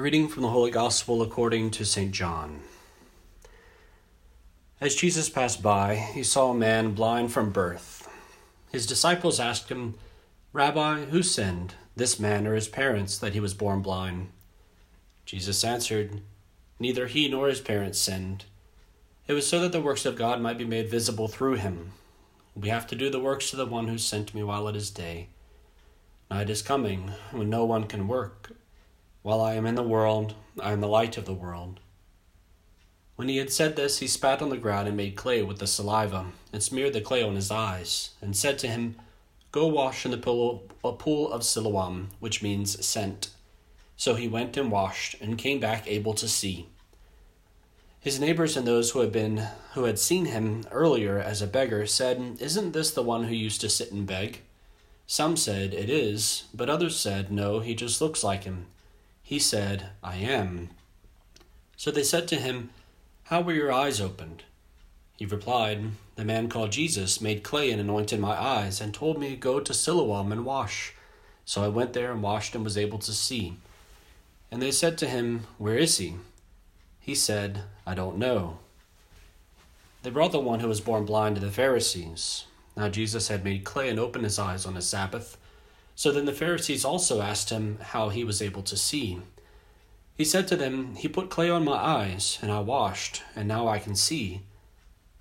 A reading from the Holy Gospel according to St. John. As Jesus passed by, he saw a man blind from birth. His disciples asked him, Rabbi, who sinned, this man or his parents, that he was born blind? Jesus answered, Neither he nor his parents sinned. It was so that the works of God might be made visible through him. We have to do the works of the one who sent me while it is day. Night is coming, when no one can work. While I am in the world, I am the light of the world. When he had said this, he spat on the ground and made clay with the saliva, and smeared the clay on his eyes, and said to him, Go wash in the pool, of Siloam, which means sent. So he went and washed, and came back able to see. His neighbors and those who had been who had seen him earlier as a beggar said, Isn't this the one who used to sit and beg? Some said, It is, but others said, No, he just looks like him. He said, I am. So they said to him, How were your eyes opened? He replied, The man called Jesus made clay and anointed my eyes, and told me, to Go to Siloam and wash. So I went there and washed and was able to see. And they said to him, Where is he? He said, I don't know. They brought the one who was born blind to the Pharisees. Now Jesus had made clay and opened his eyes on a Sabbath. So then the Pharisees also asked him how he was able to see. He said to them, He put clay on my eyes, and I washed, and now I can see.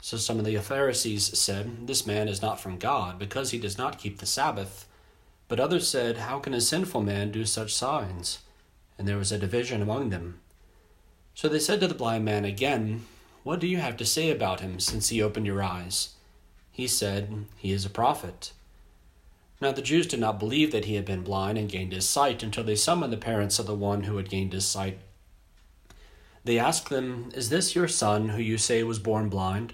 So some of the Pharisees said, This man is not from God, because he does not keep the Sabbath. But others said, How can a sinful man do such signs? And there was a division among them. So they said to the blind man again, What do you have to say about him, since he opened your eyes? He said, He is a prophet. Now the Jews did not believe that he had been blind and gained his sight until they summoned the parents of the one who had gained his sight. They asked them, Is this your son who you say was born blind?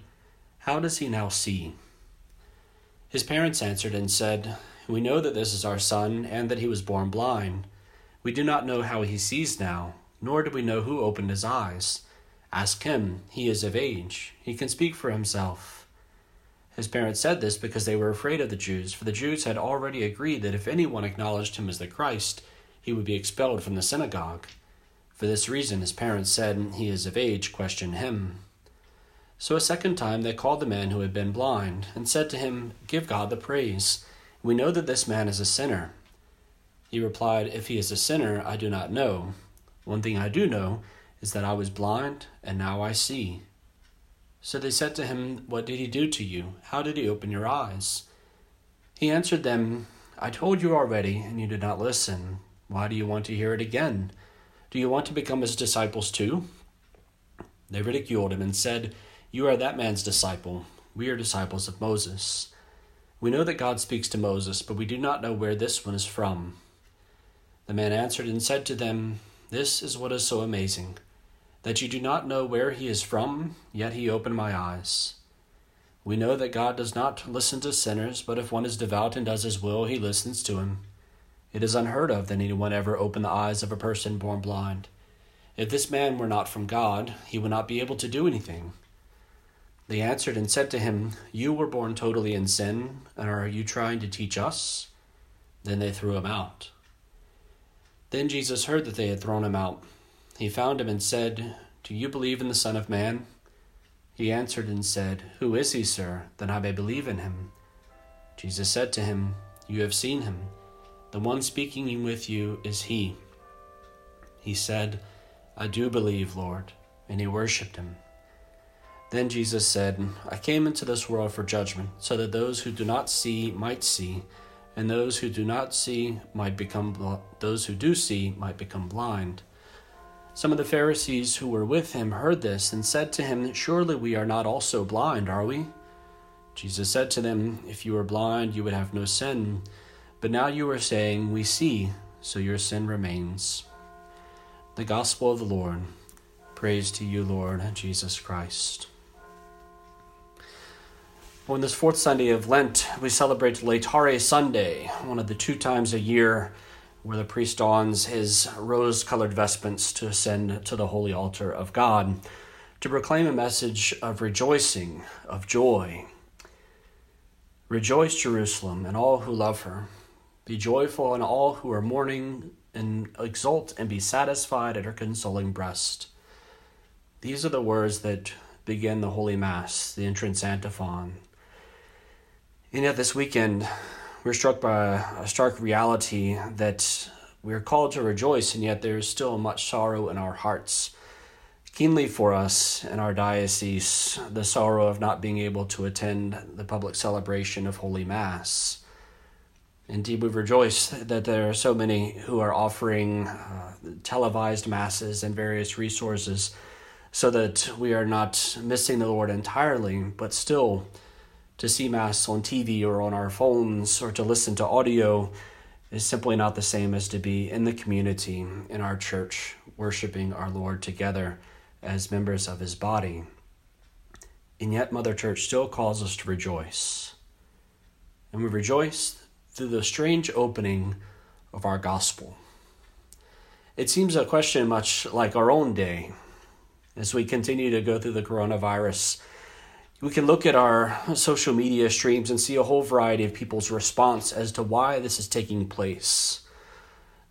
How does he now see? His parents answered and said, We know that this is our son, and that he was born blind. We do not know how he sees now, nor do we know who opened his eyes. Ask him, he is of age, he can speak for himself. His parents said this because they were afraid of the Jews, for the Jews had already agreed that if anyone acknowledged him as the Christ, he would be expelled from the synagogue. For this reason, his parents said, He is of age, question him. So a second time they called the man who had been blind, and said to him, Give God the praise. We know that this man is a sinner. He replied, If he is a sinner, I do not know. One thing I do know is that I was blind, and now I see. So they said to him, What did he do to you? How did he open your eyes? He answered them, I told you already, and you did not listen. Why do you want to hear it again? Do you want to become his disciples too? They ridiculed him and said, You are that man's disciple. We are disciples of Moses. We know that God speaks to Moses, but we do not know where this one is from. The man answered and said to them, This is what is so amazing that you do not know where he is from, yet he opened my eyes. We know that God does not listen to sinners, but if one is devout and does his will, he listens to him. It is unheard of that anyone ever open the eyes of a person born blind. If this man were not from God, he would not be able to do anything. They answered and said to him, You were born totally in sin, and are you trying to teach us? Then they threw him out. Then Jesus heard that they had thrown him out. He found him and said, Do you believe in the Son of Man? He answered and said, Who is he, sir, that I may believe in him? Jesus said to him, You have seen him. The one speaking with you is he. He said, I do believe, Lord. And he worshipped him. Then Jesus said, I came into this world for judgment, so that those who do not see might see, and those who do not see might become those who do see might become blind. Some of the Pharisees who were with him heard this and said to him, Surely we are not also blind, are we? Jesus said to them, If you were blind, you would have no sin. But now you are saying, We see, so your sin remains. The Gospel of the Lord. Praise to you, Lord Jesus Christ. On this fourth Sunday of Lent, we celebrate Laetare Sunday, one of the two times a year where the priest dons his rose colored vestments to ascend to the holy altar of God to proclaim a message of rejoicing, of joy. Rejoice, Jerusalem, and all who love her. Be joyful, and all who are mourning and exult and be satisfied at her consoling breast. These are the words that begin the Holy Mass, the entrance antiphon. And yet, this weekend, we're struck by a stark reality that we're called to rejoice, and yet there's still much sorrow in our hearts. Keenly for us in our diocese, the sorrow of not being able to attend the public celebration of Holy Mass. Indeed, we rejoice that there are so many who are offering uh, televised masses and various resources so that we are not missing the Lord entirely, but still to see Mass on TV or on our phones or to listen to audio is simply not the same as to be in the community, in our church, worshiping our Lord together as members of His body. And yet, Mother Church still calls us to rejoice. And we rejoice through the strange opening of our gospel. It seems a question much like our own day. As we continue to go through the coronavirus, we can look at our social media streams and see a whole variety of people's response as to why this is taking place.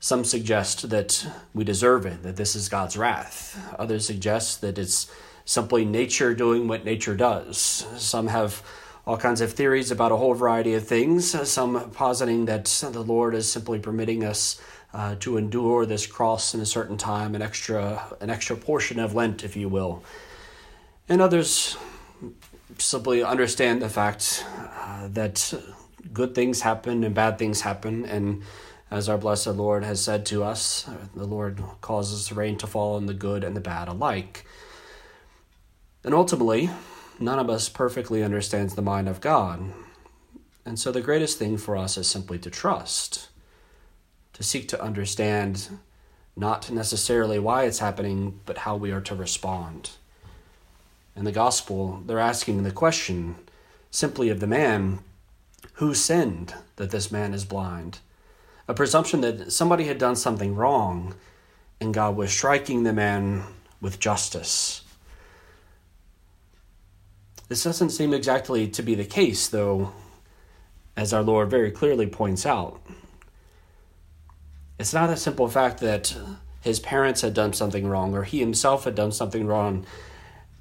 Some suggest that we deserve it, that this is God's wrath. Others suggest that it's simply nature doing what nature does. Some have all kinds of theories about a whole variety of things, some positing that the Lord is simply permitting us uh, to endure this cross in a certain time, an extra, an extra portion of Lent, if you will. And others simply understand the fact uh, that good things happen and bad things happen, and as our blessed Lord has said to us, the Lord causes rain to fall on the good and the bad alike. And ultimately, none of us perfectly understands the mind of God. And so the greatest thing for us is simply to trust, to seek to understand not necessarily why it's happening, but how we are to respond. In the gospel, they're asking the question simply of the man who sinned that this man is blind. A presumption that somebody had done something wrong and God was striking the man with justice. This doesn't seem exactly to be the case, though, as our Lord very clearly points out. It's not a simple fact that his parents had done something wrong or he himself had done something wrong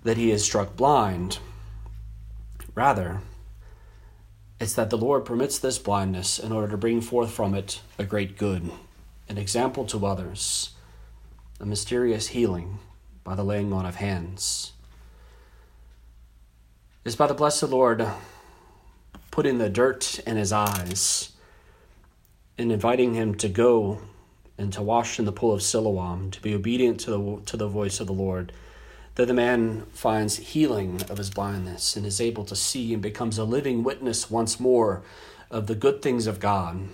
that he is struck blind. Rather, it's that the Lord permits this blindness in order to bring forth from it a great good, an example to others, a mysterious healing by the laying on of hands is by the blessed Lord putting the dirt in his eyes and inviting him to go and to wash in the pool of Siloam, to be obedient to the, to the voice of the Lord, that the man finds healing of his blindness and is able to see and becomes a living witness once more of the good things of God.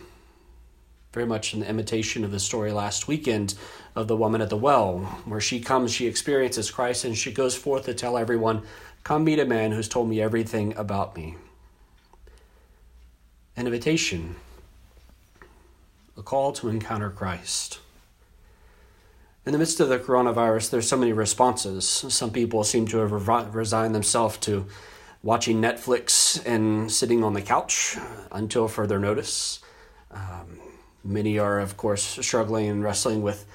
Very much in the imitation of the story last weekend of the woman at the well, where she comes, she experiences Christ, and she goes forth to tell everyone Come meet a man who's told me everything about me. An invitation, a call to encounter Christ. In the midst of the coronavirus, there's so many responses. Some people seem to have resigned themselves to watching Netflix and sitting on the couch until further notice. Um, many are, of course, struggling and wrestling with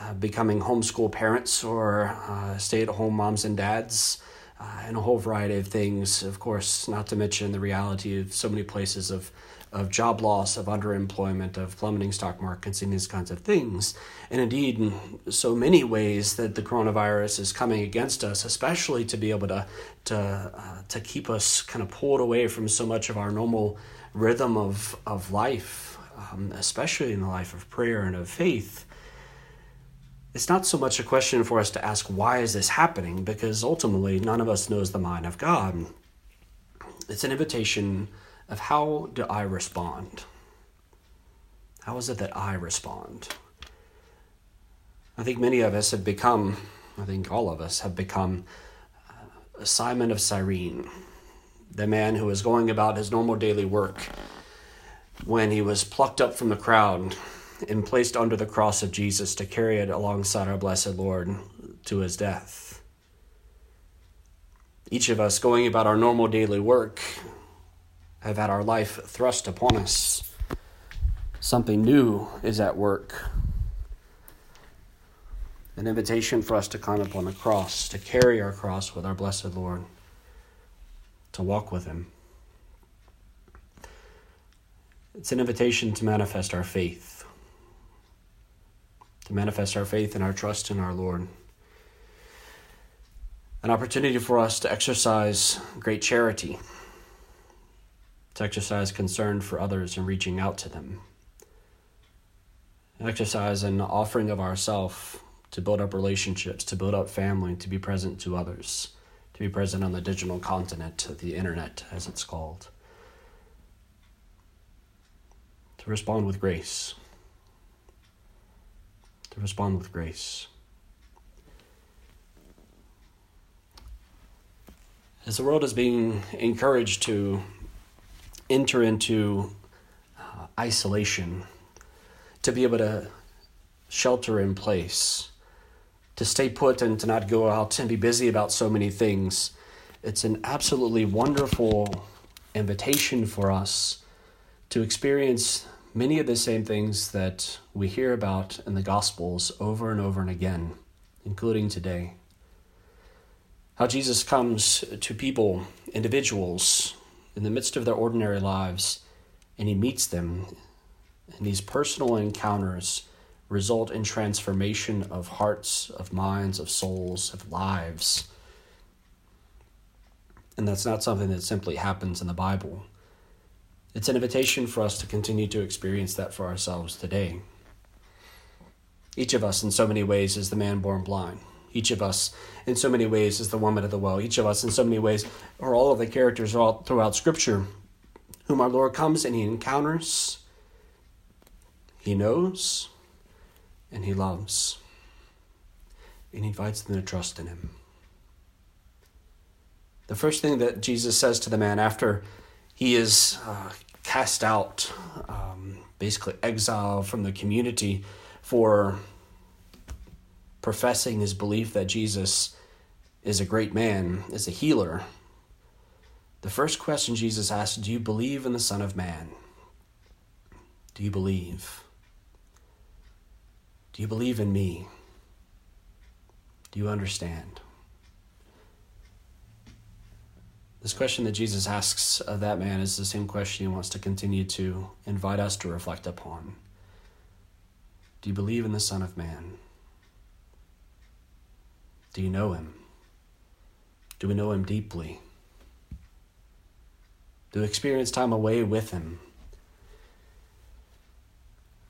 uh, becoming homeschool parents or uh, stay at home moms and dads uh, and a whole variety of things. Of course, not to mention the reality of so many places of of job loss, of underemployment, of plummeting stock markets, and these kinds of things. And indeed, in so many ways that the coronavirus is coming against us, especially to be able to to uh, to keep us kind of pulled away from so much of our normal rhythm of of life, um, especially in the life of prayer and of faith. It's not so much a question for us to ask why is this happening? because ultimately none of us knows the mind of god. It's an invitation of how do i respond how is it that i respond i think many of us have become i think all of us have become uh, simon of cyrene the man who was going about his normal daily work when he was plucked up from the crowd and placed under the cross of Jesus to carry it alongside our blessed Lord to his death. Each of us going about our normal daily work have had our life thrust upon us. Something new is at work. an invitation for us to climb upon the cross, to carry our cross with our blessed Lord, to walk with Him. It's an invitation to manifest our faith, to manifest our faith and our trust in our Lord. An opportunity for us to exercise great charity, to exercise concern for others and reaching out to them, exercise an offering of ourself to build up relationships, to build up family, to be present to others, to be present on the digital continent, the internet, as it's called. To respond with grace. To respond with grace. As the world is being encouraged to enter into uh, isolation, to be able to shelter in place, to stay put and to not go out and be busy about so many things. It's an absolutely wonderful invitation for us to experience many of the same things that we hear about in the Gospels over and over and again, including today. How Jesus comes to people, individuals, in the midst of their ordinary lives, and he meets them. And these personal encounters result in transformation of hearts, of minds, of souls, of lives. And that's not something that simply happens in the Bible. It's an invitation for us to continue to experience that for ourselves today. Each of us, in so many ways, is the man born blind. Each of us, in so many ways, is the woman of the well. Each of us, in so many ways, are all of the characters all throughout Scripture whom our Lord comes and he encounters, he knows, and he loves. And he invites them to trust in him. The first thing that Jesus says to the man after he is uh, cast out, um, basically exiled from the community for professing his belief that Jesus is a great man, is a healer. The first question Jesus asks Do you believe in the Son of Man? Do you believe? Do you believe in me? Do you understand? This question that Jesus asks of that man is the same question he wants to continue to invite us to reflect upon. Do you believe in the Son of Man? Do you know him? Do we know him deeply? Do we experience time away with him?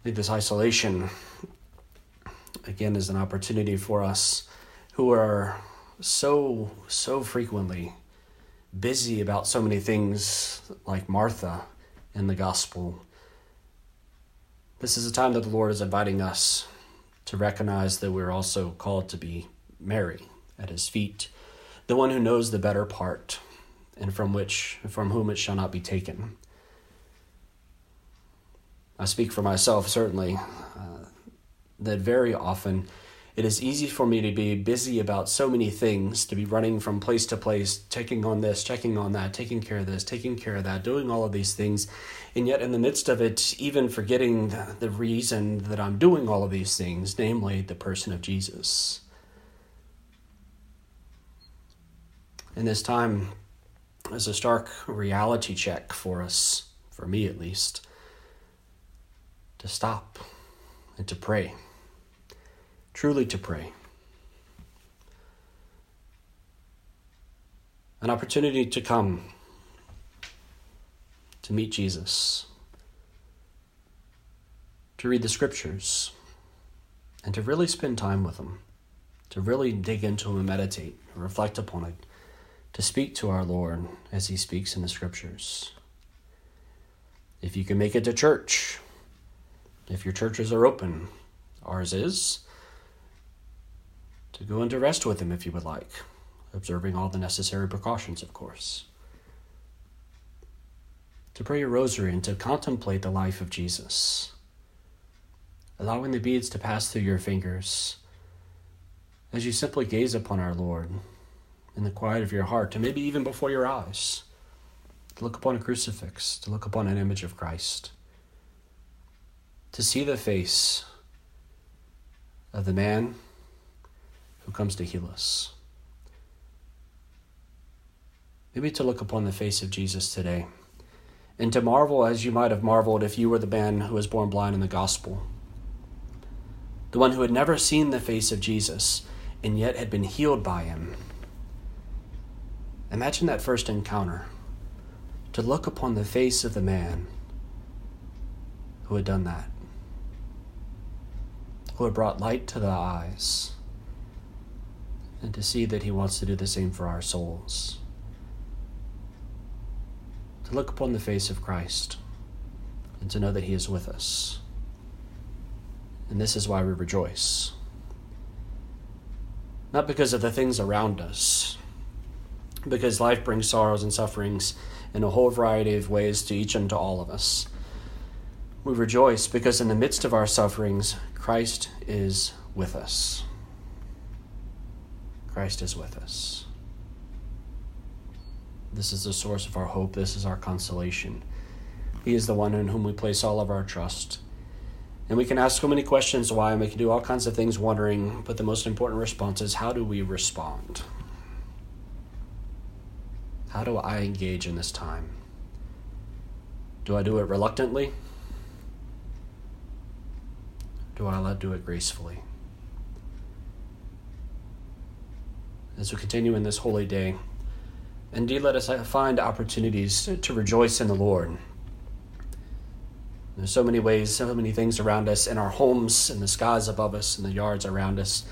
I think this isolation again is an opportunity for us who are so, so frequently busy about so many things like Martha in the gospel. This is a time that the Lord is inviting us to recognize that we're also called to be Mary at his feet, the one who knows the better part and from which from whom it shall not be taken. I speak for myself certainly. Uh, that very often it is easy for me to be busy about so many things, to be running from place to place, taking on this, checking on that, taking care of this, taking care of that, doing all of these things. And yet, in the midst of it, even forgetting the reason that I'm doing all of these things, namely the person of Jesus. And this time is a stark reality check for us, for me at least, to stop and to pray. Truly to pray. An opportunity to come to meet Jesus, to read the scriptures, and to really spend time with Him, to really dig into Him and meditate, and reflect upon it, to speak to our Lord as He speaks in the scriptures. If you can make it to church, if your churches are open, ours is to go into rest with him if you would like, observing all the necessary precautions, of course. To pray your rosary and to contemplate the life of Jesus, allowing the beads to pass through your fingers as you simply gaze upon our Lord in the quiet of your heart, and maybe even before your eyes, to look upon a crucifix, to look upon an image of Christ, to see the face of the man who comes to heal us. Maybe to look upon the face of Jesus today and to marvel as you might have marveled if you were the man who was born blind in the gospel. The one who had never seen the face of Jesus and yet had been healed by him. Imagine that first encounter. To look upon the face of the man who had done that, who had brought light to the eyes, and to see that he wants to do the same for our souls. To look upon the face of Christ. And to know that He is with us. And this is why we rejoice. Not because of the things around us, because life brings sorrows and sufferings in a whole variety of ways to each and to all of us. We rejoice because in the midst of our sufferings, Christ is with us. Christ is with us. This is the source of our hope. This is our consolation. He is the one in whom we place all of our trust. And we can ask so many questions why, and we can do all kinds of things wondering, but the most important response is how do we respond? How do I engage in this time? Do I do it reluctantly? Do I let do it gracefully? As we continue in this holy day, Indeed, let us find opportunities to rejoice in the Lord. There's so many ways, so many things around us in our homes, in the skies above us, in the yards around us.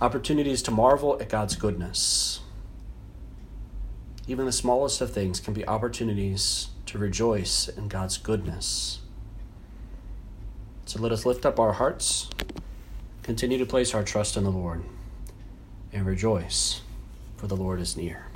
Opportunities to marvel at God's goodness. Even the smallest of things can be opportunities to rejoice in God's goodness. So let us lift up our hearts, continue to place our trust in the Lord, and rejoice, for the Lord is near.